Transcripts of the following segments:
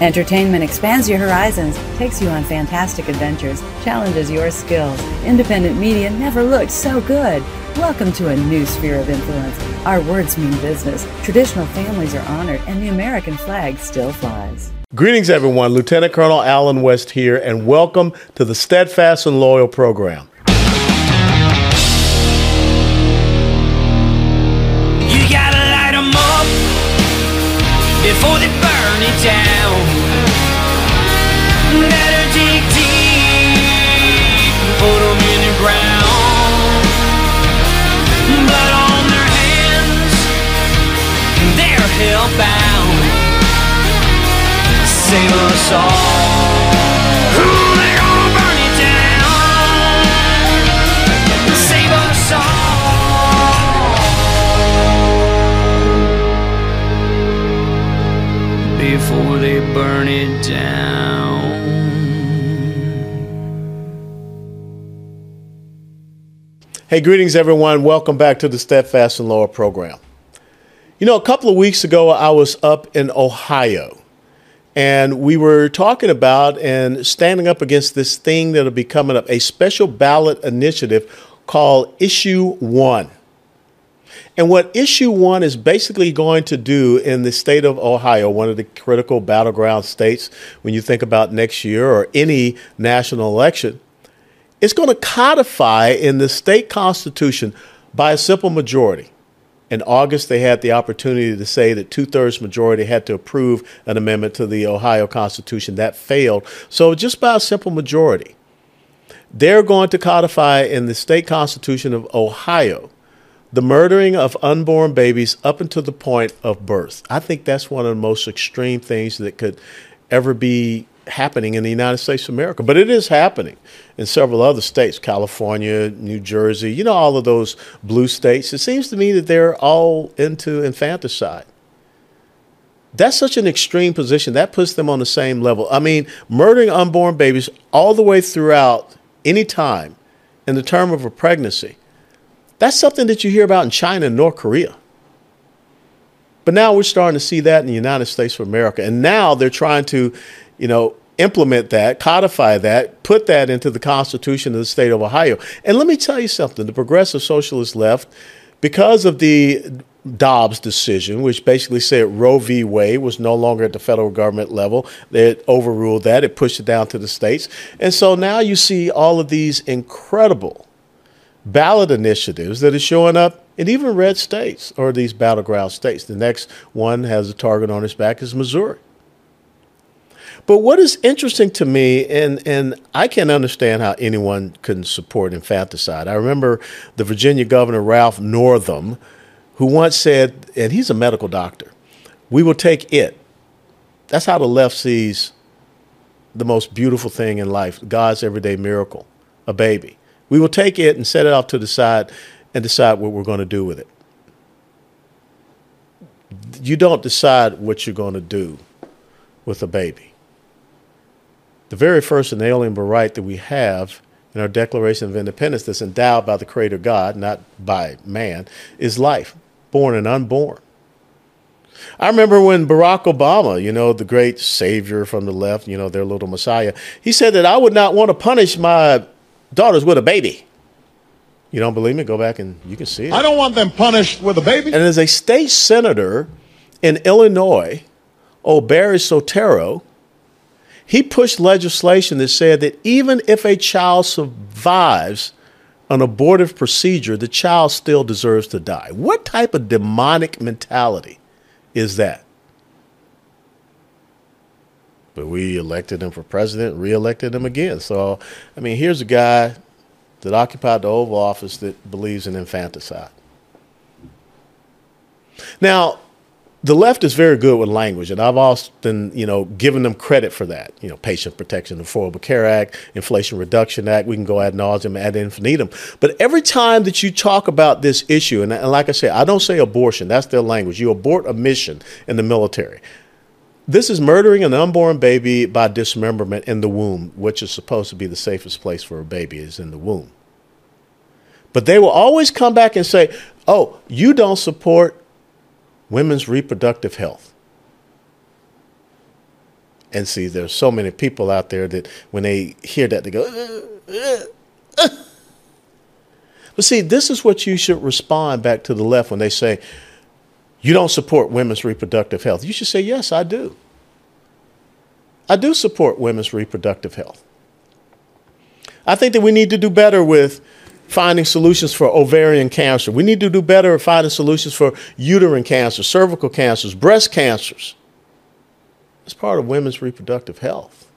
Entertainment expands your horizons, takes you on fantastic adventures, challenges your skills. Independent media never looked so good. Welcome to a new sphere of influence. Our words mean business. Traditional families are honored, and the American flag still flies. Greetings, everyone. Lieutenant Colonel Allen West here, and welcome to the Steadfast and Loyal program. You gotta light 'em up before they burn it down. Save us all. Before they burn it down. Hey, greetings, everyone. Welcome back to the Steadfast and Loyal program. You know, a couple of weeks ago, I was up in Ohio, and we were talking about and standing up against this thing that'll be coming up a special ballot initiative called Issue One. And what Issue One is basically going to do in the state of Ohio, one of the critical battleground states when you think about next year or any national election, it's going to codify in the state constitution by a simple majority. In August, they had the opportunity to say that two thirds majority had to approve an amendment to the Ohio Constitution. That failed. So, just by a simple majority, they're going to codify in the state constitution of Ohio the murdering of unborn babies up until the point of birth. I think that's one of the most extreme things that could ever be happening in the United States of America. But it is happening in several other states, California, New Jersey, you know, all of those blue states. It seems to me that they're all into infanticide. That's such an extreme position. That puts them on the same level. I mean, murdering unborn babies all the way throughout any time in the term of a pregnancy. That's something that you hear about in China and North Korea. But now we're starting to see that in the United States of America. And now they're trying to, you know, implement that, codify that, put that into the Constitution of the state of Ohio. And let me tell you something the progressive socialist left, because of the Dobbs decision, which basically said Roe v. Wade was no longer at the federal government level. It overruled that, it pushed it down to the states. And so now you see all of these incredible ballot initiatives that are showing up in even red states or these battleground states. The next one has a target on its back is Missouri. But what is interesting to me, and, and I can't understand how anyone can support infanticide. I remember the Virginia governor, Ralph Northam, who once said, and he's a medical doctor, we will take it. That's how the left sees the most beautiful thing in life God's everyday miracle, a baby. We will take it and set it off to the side and decide what we're going to do with it. You don't decide what you're going to do with a baby. The very first inalienable right that we have in our Declaration of Independence, that's endowed by the Creator God, not by man, is life, born and unborn. I remember when Barack Obama, you know, the great savior from the left, you know, their little messiah, he said that I would not want to punish my daughters with a baby. You don't believe me? Go back and you can see it. I don't want them punished with a baby. And as a state senator in Illinois, old Barry Soetoro, he pushed legislation that said that even if a child survives an abortive procedure, the child still deserves to die. What type of demonic mentality is that? But we elected him for president, reelected him again. So, I mean, here's a guy that occupied the Oval Office that believes in infanticide. Now, the left is very good with language, and I've often, you know, given them credit for that. You know, Patient Protection, Affordable Care Act, Inflation Reduction Act. We can go ad nauseum, ad infinitum. But every time that you talk about this issue, and, and like I said, I don't say abortion. That's their language. You abort a mission in the military. This is murdering an unborn baby by dismemberment in the womb, which is supposed to be the safest place for a baby is in the womb. But they will always come back and say, "Oh, you don't support women's reproductive health." And see, there's so many people out there that when they hear that, they go, uh, uh, uh. but see, this is what you should respond back to the left when they say, you don't support women's reproductive health. You should say, yes, I do. I do support women's reproductive health. I think that we need to do better with finding solutions for ovarian cancer. We need to do better at finding solutions for uterine cancer, cervical cancers, breast cancers. It's part of women's reproductive health.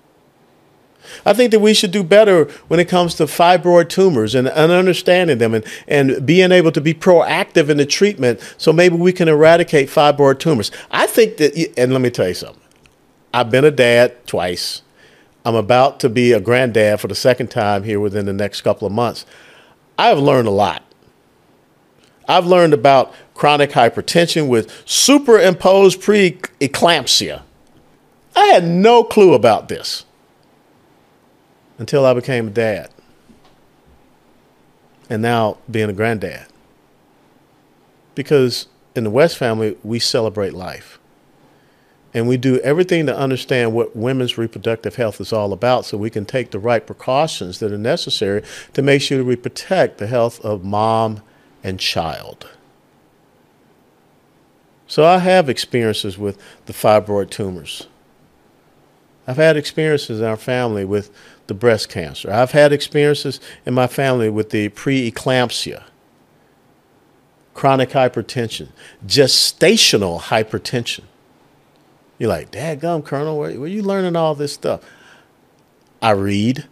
I think that we should do better when it comes to fibroid tumors and, and understanding them and, and being able to be proactive in the treatment so maybe we can eradicate fibroid tumors. I think that, and let me tell you something. I've been a dad twice. I'm about to be a granddad for the second time here within the next couple of months. I've learned a lot. I've learned about chronic hypertension with superimposed preeclampsia. I had no clue about this until I became a dad. And now being a granddad. Because in the West family, we celebrate life. And we do everything to understand what women's reproductive health is all about so we can take the right precautions that are necessary to make sure that we protect the health of mom and child. So I have experiences with the fibroid tumors. I've had experiences in our family with the breast cancer. I've had experiences in my family with the preeclampsia, chronic hypertension, gestational hypertension. You're like, Dad gum, Colonel, where, where you learning all this stuff? I read.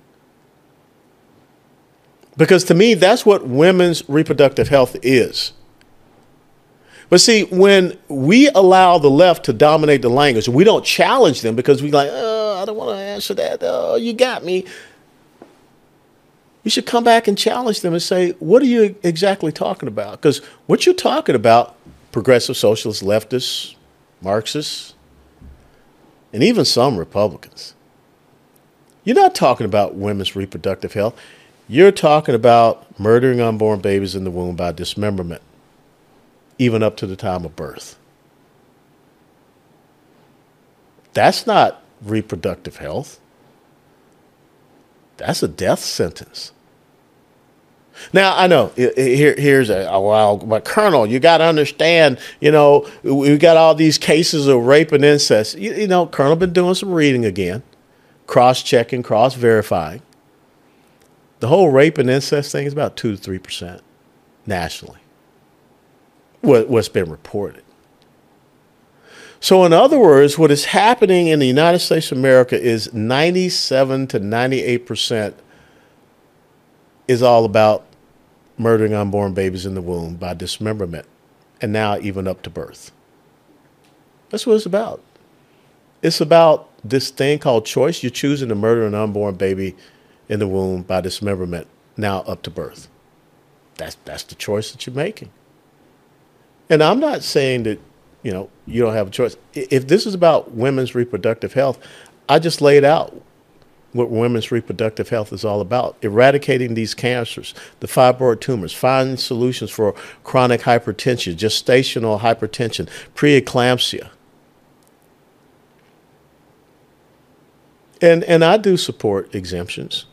Because to me, that's what women's reproductive health is. But see, when we allow the left to dominate the language, we don't challenge them because we're like, oh, I don't want to answer that. Oh, you got me. You should come back and challenge them and say, what are you exactly talking about? Because what you're talking about, progressive socialists, leftists, Marxists, and even some Republicans, you're not talking about women's reproductive health. You're talking about murdering unborn babies in the womb by dismemberment even up to the time of birth. That's not reproductive health. That's a death sentence. Now I know here, here's a well, but Colonel, you got to understand. You know, we got all these cases of rape and incest. You, you know, Colonel been doing some reading again, cross checking, cross verifying. The whole rape and incest thing is about two to three percent nationally what, what's been reported. So, in other words, what is happening in the United States of America is 97 to 98 percent is all about murdering unborn babies in the womb by dismemberment, and now even up to birth. That's what it's about. It's about this thing called choice. You're choosing to murder an unborn baby in the womb by dismemberment, now up to birth. That's, that's the choice that you're making. And I'm not saying that, you know, you don't have a choice. If this is about women's reproductive health, I just laid out what women's reproductive health is all about eradicating these cancers, the fibroid tumors, finding solutions for chronic hypertension, gestational hypertension, preeclampsia. And, and I do support exemptions.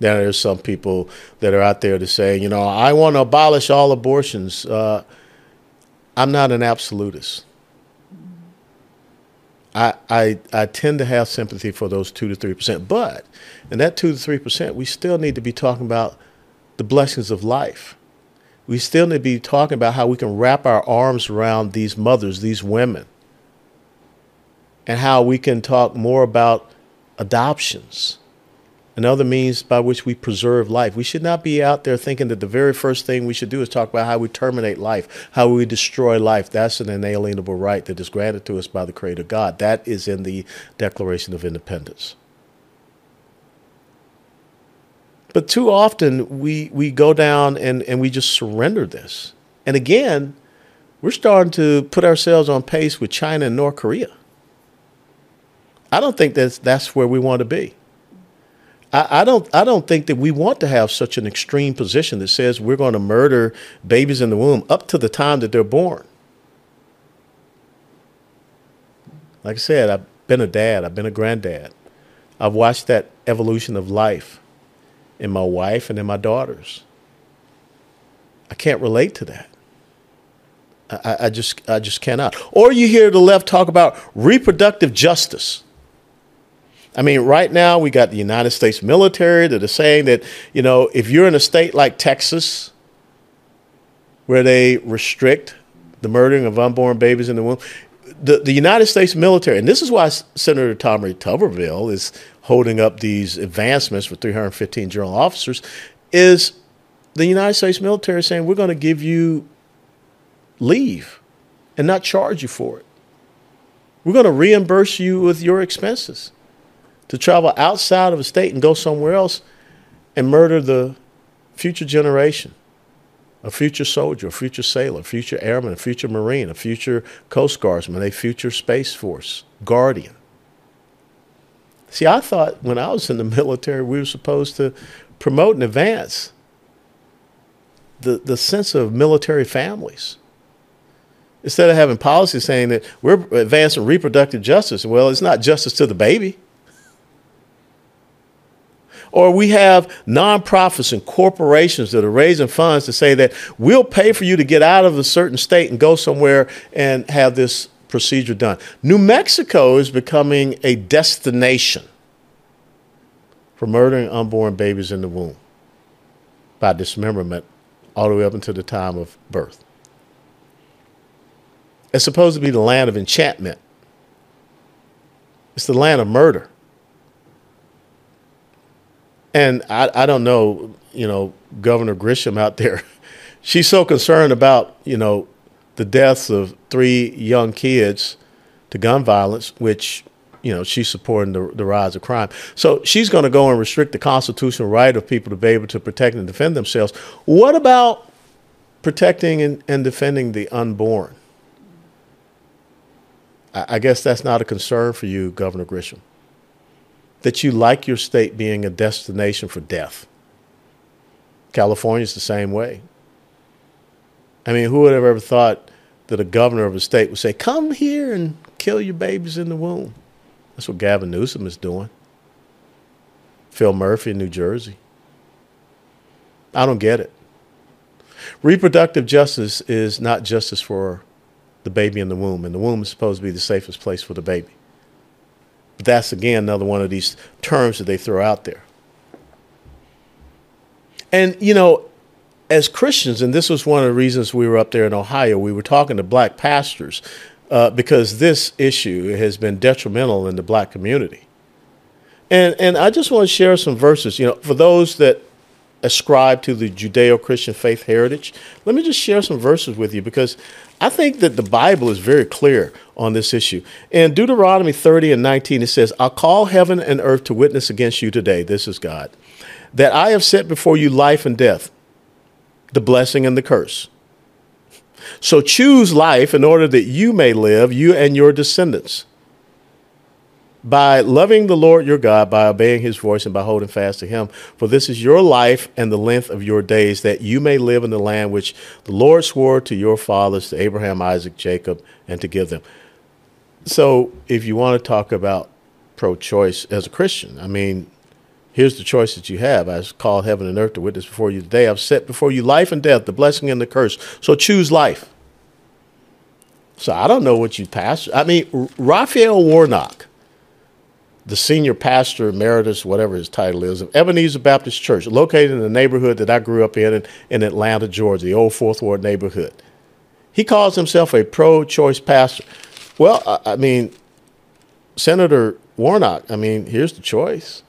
Now, there's some people that are out there to say, you know, I want to abolish all abortions. Uh, I'm not an absolutist. I, I I tend to have sympathy for those two to three percent, but in that two to three percent, we still need to be talking about the blessings of life. We still need to be talking about how we can wrap our arms around these mothers, these women, and how we can talk more about adoptions and other means by which we preserve life. We should not be out there thinking that the very first thing we should do is talk about how we terminate life, how we destroy life. That's an inalienable right that is granted to us by the Creator God. That is in the Declaration of Independence. But too often we, we go down and, and we just surrender this. And again, we're starting to put ourselves on pace with China and North Korea. I don't think that's, that's where we want to be. I, I, don't I don't think that we want to have such an extreme position that says we're going to murder babies in the womb up to the time that they're born. Like I said, I've been a dad, I've been a granddad. I've watched that evolution of life in my wife and in my daughters. I can't relate to that. I, I, just I just cannot. Or you hear the left talk about reproductive justice. I mean, right now we got the United States military that are saying that, you know, if you're in a state like Texas where they restrict the murdering of unborn babies in the womb, the, the United States military, and this is why Senator Tommy Tuberville is holding up these advancements for 315 general officers, is the United States military saying we're going to give you leave and not charge you for it. We're going to reimburse you with your expenses to travel outside of a state and go somewhere else and murder the future generation, a future soldier, a future sailor, a future airman, a future marine, a future coast guardsman, a future space force guardian. See, I thought when I was in the military, we were supposed to promote and advance the, the sense of military families. Instead of having policies saying that we're advancing reproductive justice, well, it's not justice to the baby. Or we have nonprofits and corporations that are raising funds to say that we'll pay for you to get out of a certain state and go somewhere and have this procedure done. New Mexico is becoming a destination for murdering unborn babies in the womb by dismemberment all the way up until the time of birth. It's supposed to be the land of enchantment. It's the land of murder. And I, I don't know, you know, Governor Grisham out there. She's so concerned about, you know, the deaths of three young kids to gun violence, which, you know, she's supporting the, the rise of crime. So she's going to go and restrict the constitutional right of people to be able to protect and defend themselves. What about protecting and, and defending the unborn? I, I guess that's not a concern for you, Governor Grisham that you like your state being a destination for death. California's the same way. I mean, who would have ever thought that a governor of a state would say, come here and kill your babies in the womb? That's what Gavin Newsom is doing. Phil Murphy in New Jersey. I don't get it. Reproductive justice is not justice for the baby in the womb, and the womb is supposed to be the safest place for the baby. That's again another one of these terms that they throw out there. And, you know, as Christians, and this was one of the reasons we were up there in Ohio, we were talking to black pastors uh, because this issue has been detrimental in the black community. And, and I just want to share some verses, you know, for those that ascribe to the Judeo Christian faith heritage, let me just share some verses with you because I think that the Bible is very clear on this issue. In Deuteronomy 30 and 19, it says, I'll call heaven and earth to witness against you today. This is God. That I have set before you life and death, the blessing and the curse. So choose life in order that you may live, you and your descendants by loving the Lord your God, by obeying his voice, and by holding fast to him. For this is your life and the length of your days, that you may live in the land which the Lord swore to your fathers, to Abraham, Isaac, Jacob, and to give them. So, if you want to talk about pro choice as a Christian, I mean, here's the choice that you have. I call heaven and earth to witness before you today. I've set before you life and death, the blessing and the curse. So, choose life. So, I don't know what you pass. I mean, Raphael Warnock the senior pastor emeritus, whatever his title is, of Ebenezer Baptist Church, located in the neighborhood that I grew up in, in, Atlanta, Georgia, the old Fourth Ward neighborhood. He calls himself a pro choice pastor. Well, I, I mean, Senator Warnock, I mean, here's the choice.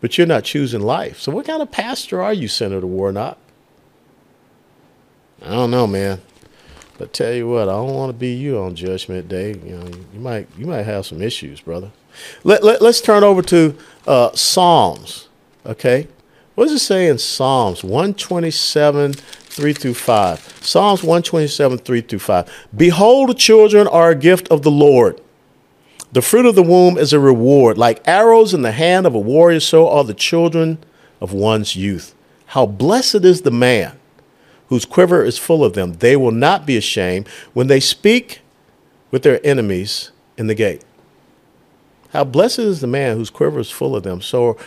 But you're not choosing life. So, what kind of pastor are you, Senator Warnock? I don't know, man. But tell you what, I don't want to be you on Judgment Day. You know, you might you might have some issues, brother. Let, let, us turn over to uh, Psalms. Okay, what does it say in Psalms 127, 3 through 5? Psalms 127, 3 through 5. Behold, the children are a gift of the Lord. The fruit of the womb is a reward. Like arrows in the hand of a warrior, so are the children of one's youth. How blessed is the man whose quiver is full of them. They will not be ashamed when they speak with their enemies in the gate. How blessed is the man whose quiver is full of them. So,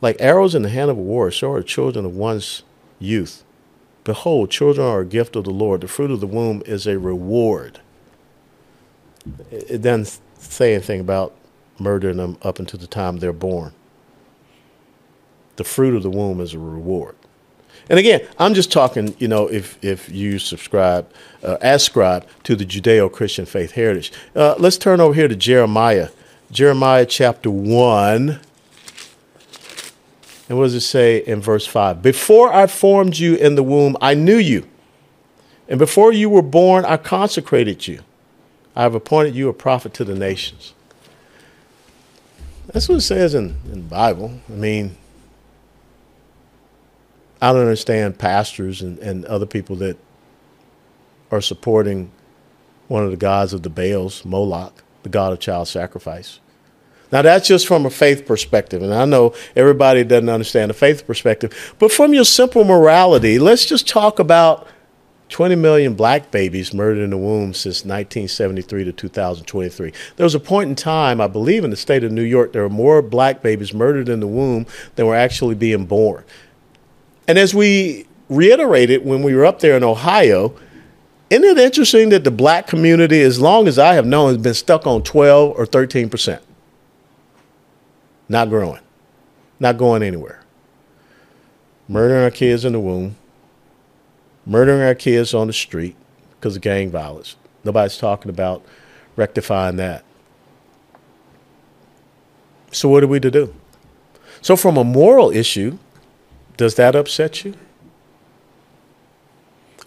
like arrows in the hand of a warrior, so are children of one's youth. Behold, children are a gift of the Lord. The fruit of the womb is a reward. It doesn't say anything about murdering them up until the time they're born. The fruit of the womb is a reward. And again, I'm just talking, you know, if, if you subscribe, uh, ascribe to the Judeo Christian faith heritage. Uh, let's turn over here to Jeremiah. Jeremiah chapter 1. And what does it say in verse 5? Before I formed you in the womb, I knew you. And before you were born, I consecrated you. I have appointed you a prophet to the nations. That's what it says in, in the Bible. I mean, I don't understand pastors and, and other people that are supporting one of the gods of the Baals, Moloch, the god of child sacrifice. Now, that's just from a faith perspective. And I know everybody doesn't understand the faith perspective. But from your simple morality, let's just talk about 20 million black babies murdered in the womb since 1973 to 2023. There was a point in time, I believe, in the state of New York, there were more black babies murdered in the womb than were actually being born. And as we reiterated when we were up there in Ohio, isn't it interesting that the black community, as long as I have known, has been stuck on 12 or 13 percent? Not growing, not going anywhere. Murdering our kids in the womb, murdering our kids on the street because of gang violence. Nobody's talking about rectifying that. So, what are we to do? So, from a moral issue, does that upset you?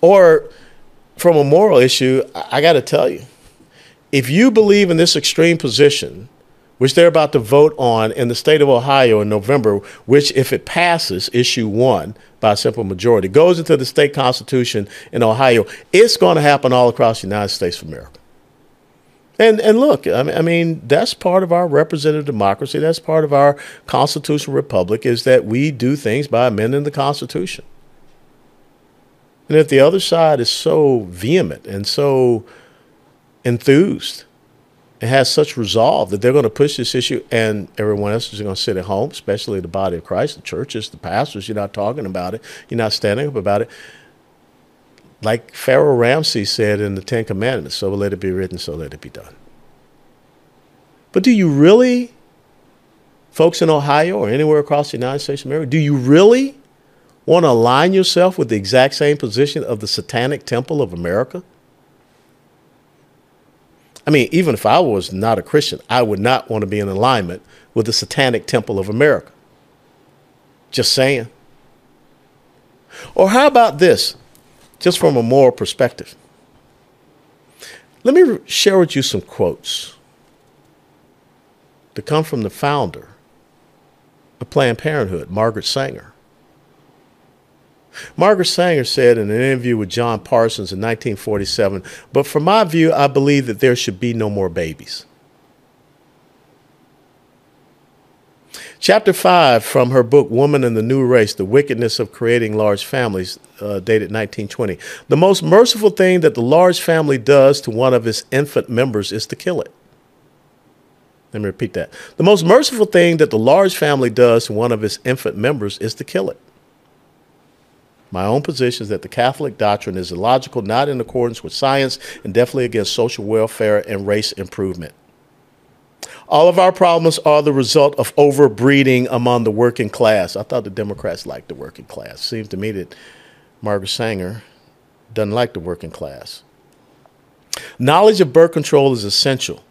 Or, from a moral issue, I, got to tell you, if you believe in this extreme position, which they're about to vote on in the state of Ohio in November, which, if it passes, issue one by a simple majority, goes into the state constitution in Ohio, it's going to happen all across the United States of America. And and look, I mean, I mean, that's part of our representative democracy. That's part of our constitutional republic is that we do things by amending the Constitution. And if the other side is so vehement and so enthused and has such resolve that they're going to push this issue, and everyone else is going to sit at home, especially the body of Christ, the churches, the pastors. You're not talking about it. You're not standing up about it. Like Pharaoh Ramses said in the Ten Commandments, so let it be written, so let it be done. But do you really, folks in Ohio or anywhere across the United States of America, do you really want to align yourself with the exact same position of the Satanic Temple of America? I mean, even if I was not a Christian, I would not want to be in alignment with the Satanic Temple of America. Just saying. Or how about this, just from a moral perspective? Let me share with you some quotes that come from the founder of Planned Parenthood, Margaret Sanger. Margaret Sanger said in an interview with John Parsons in 1947, but from my view, I believe that there should be no more babies. Chapter 5 from her book, Woman and the New Race The Wickedness of Creating Large Families, uh, dated 1920. The most merciful thing that the large family does to one of its infant members is to kill it. Let me repeat that. The most merciful thing that the large family does to one of its infant members is to kill it. My own position is that the Catholic doctrine is illogical, not in accordance with science, and definitely against social welfare and race improvement. All of our problems are the result of overbreeding among the working class. I thought the Democrats liked the working class. Seems to me that Margaret Sanger doesn't like the working class. Knowledge of birth control is essential,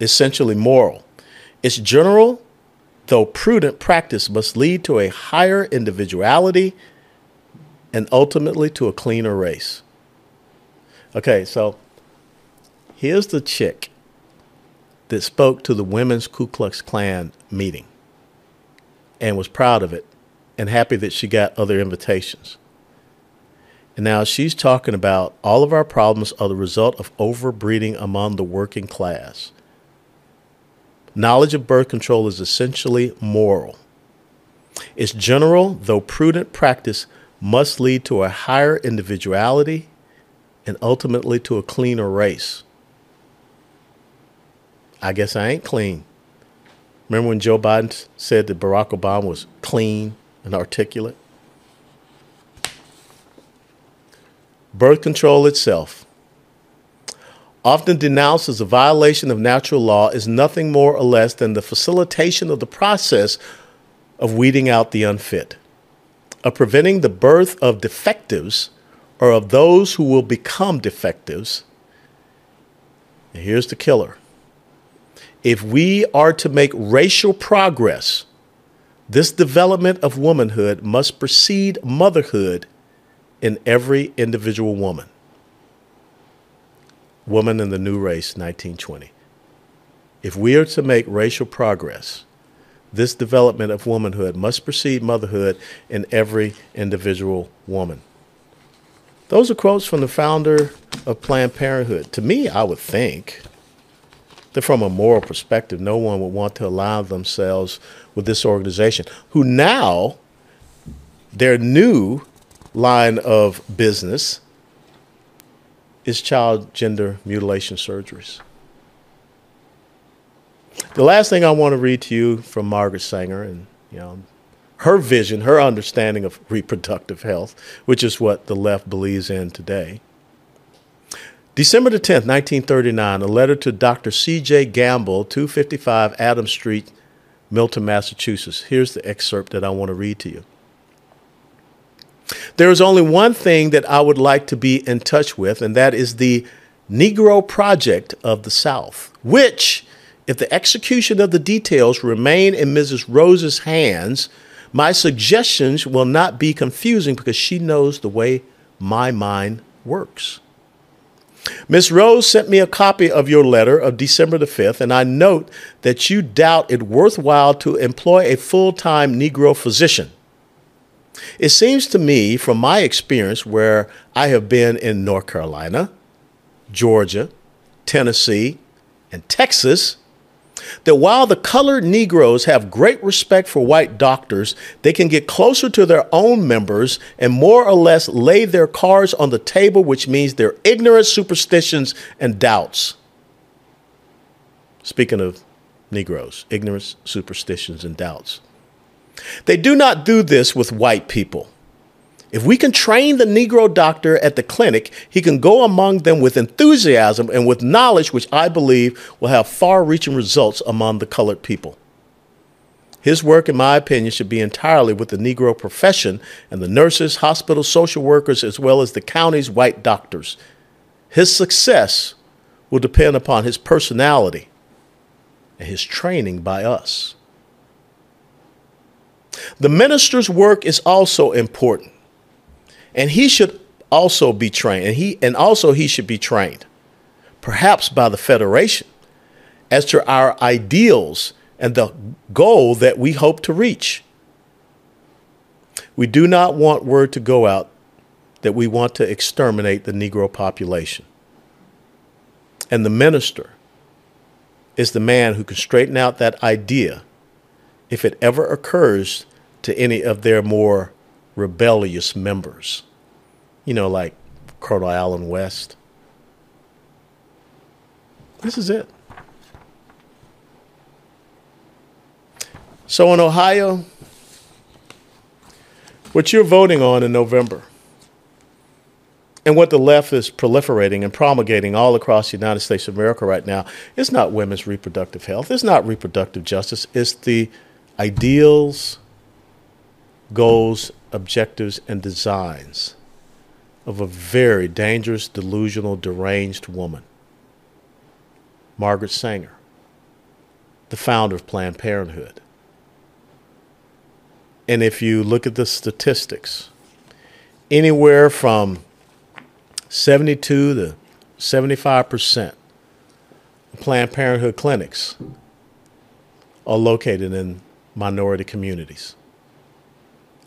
essentially moral. Its general, though prudent practice must lead to a higher individuality and ultimately to a cleaner race. Okay, so here's the chick that spoke to the Women's Ku Klux Klan meeting and was proud of it and happy that she got other invitations. And now she's talking about all of our problems are the result of overbreeding among the working class. Knowledge of birth control is essentially moral. Its general, though prudent practice must lead to a higher individuality and ultimately to a cleaner race. I guess I ain't clean. Remember when Joe Biden said that Barack Obama was clean and articulate? Birth control itself, often denounced as a violation of natural law, is nothing more or less than the facilitation of the process of weeding out the unfit, of preventing the birth of defectives or of those who will become defectives. And here's the killer if we are to make racial progress, this development of womanhood must precede motherhood in every individual woman. Woman in the New Race, 1920. If we are to make racial progress, this development of womanhood must precede motherhood in every individual woman. Those are quotes from the founder of Planned Parenthood. To me, I would think that from a moral perspective, no one would want to align themselves with this organization, who now, their new line of business is child gender mutilation surgeries. The last thing I want to read to you from Margaret Sanger and you know her vision, her understanding of reproductive health, which is what the left believes in today. December the 10th, 1939, a letter to Dr. C.J. Gamble, 255 Adams Street, Milton, Massachusetts. Here's the excerpt that I want to read to you. There is only one thing that I would like to be in touch with, and that is the Negro Project of the South, which, if the execution of the details remain in Mrs. Rose's hands, my suggestions will not be confusing because she knows the way my mind works. Miss Rose sent me a copy of your letter of December the 5th, and I note that you doubt it worthwhile to employ a full time Negro physician. It seems to me, from my experience, where I have been in North Carolina, Georgia, Tennessee, and Texas, that while the colored Negroes have great respect for white doctors, they can get closer to their own members and more or less lay their cards on the table, which means their ignorant superstitions and doubts. Speaking of Negroes, ignorance, superstitions, and doubts. They do not do this with white people. If we can train the Negro doctor at the clinic, he can go among them with enthusiasm and with knowledge, which I believe will have far reaching results among the colored people. His work, in my opinion, should be entirely with the Negro profession and the nurses, hospital social workers, as well as the county's white doctors. His success will depend upon his personality and his training by us. The minister's work is also important and he should also be trained and he and also he should be trained perhaps by the federation as to our ideals and the goal that we hope to reach. We do not want word to go out that we want to exterminate the negro population. And the minister is the man who can straighten out that idea if it ever occurs to any of their more rebellious members. You know, like Colonel Allen West. This is it. So in Ohio, what you're voting on in November, and what the left is proliferating and promulgating all across the United States of America right now is not women's reproductive health, it's not reproductive justice, it's the ideals, goals, objectives, and designs of a very dangerous, delusional, deranged woman, Margaret Sanger, the founder of Planned Parenthood. And if you look at the statistics, anywhere from 72 to 75% of Planned Parenthood clinics are located in minority communities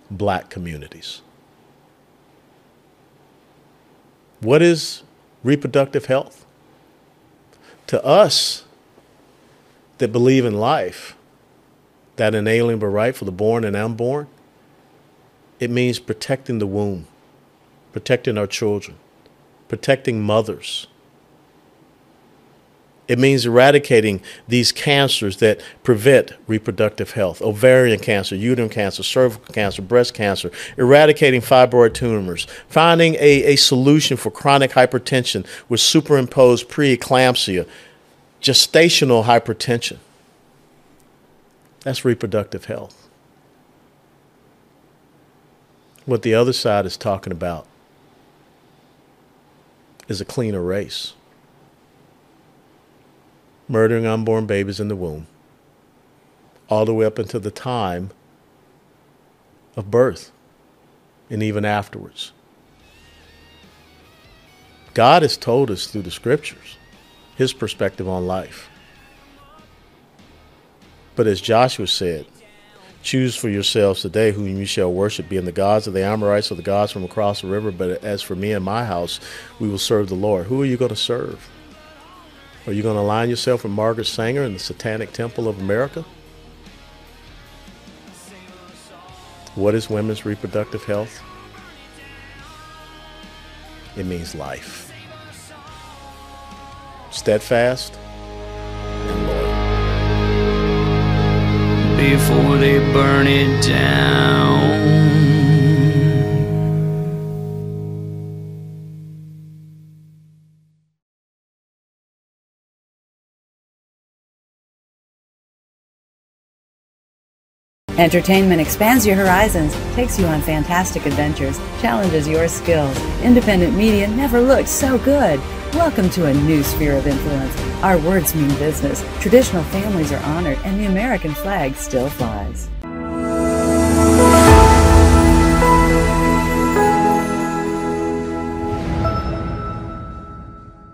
black communities. What is reproductive health? To us that believe in life, that inalienable right for the born and unborn, it means protecting the womb, protecting our children, protecting mothers, It means eradicating these cancers that prevent reproductive health. Ovarian cancer, uterine cancer, cervical cancer, breast cancer, eradicating fibroid tumors, finding a, a solution for chronic hypertension with superimposed preeclampsia, gestational hypertension. That's reproductive health. What the other side is talking about is a cleaner race murdering unborn babies in the womb, all the way up until the time of birth and even afterwards. God has told us through the scriptures his perspective on life. But as Joshua said, choose for yourselves today whom you shall worship, being the gods of the Amorites or the gods from across the river. But as for me and my house, we will serve the Lord. Who are you going to serve? Are you going to align yourself with Margaret Sanger and the Satanic Temple of America? What is women's reproductive health? It means life. Steadfast and loyal. Before they burn it down. Entertainment expands your horizons, takes you on fantastic adventures, challenges your skills. Independent media never looked so good. Welcome to a new sphere of influence. Our words mean business. Traditional families are honored, and the American flag still flies.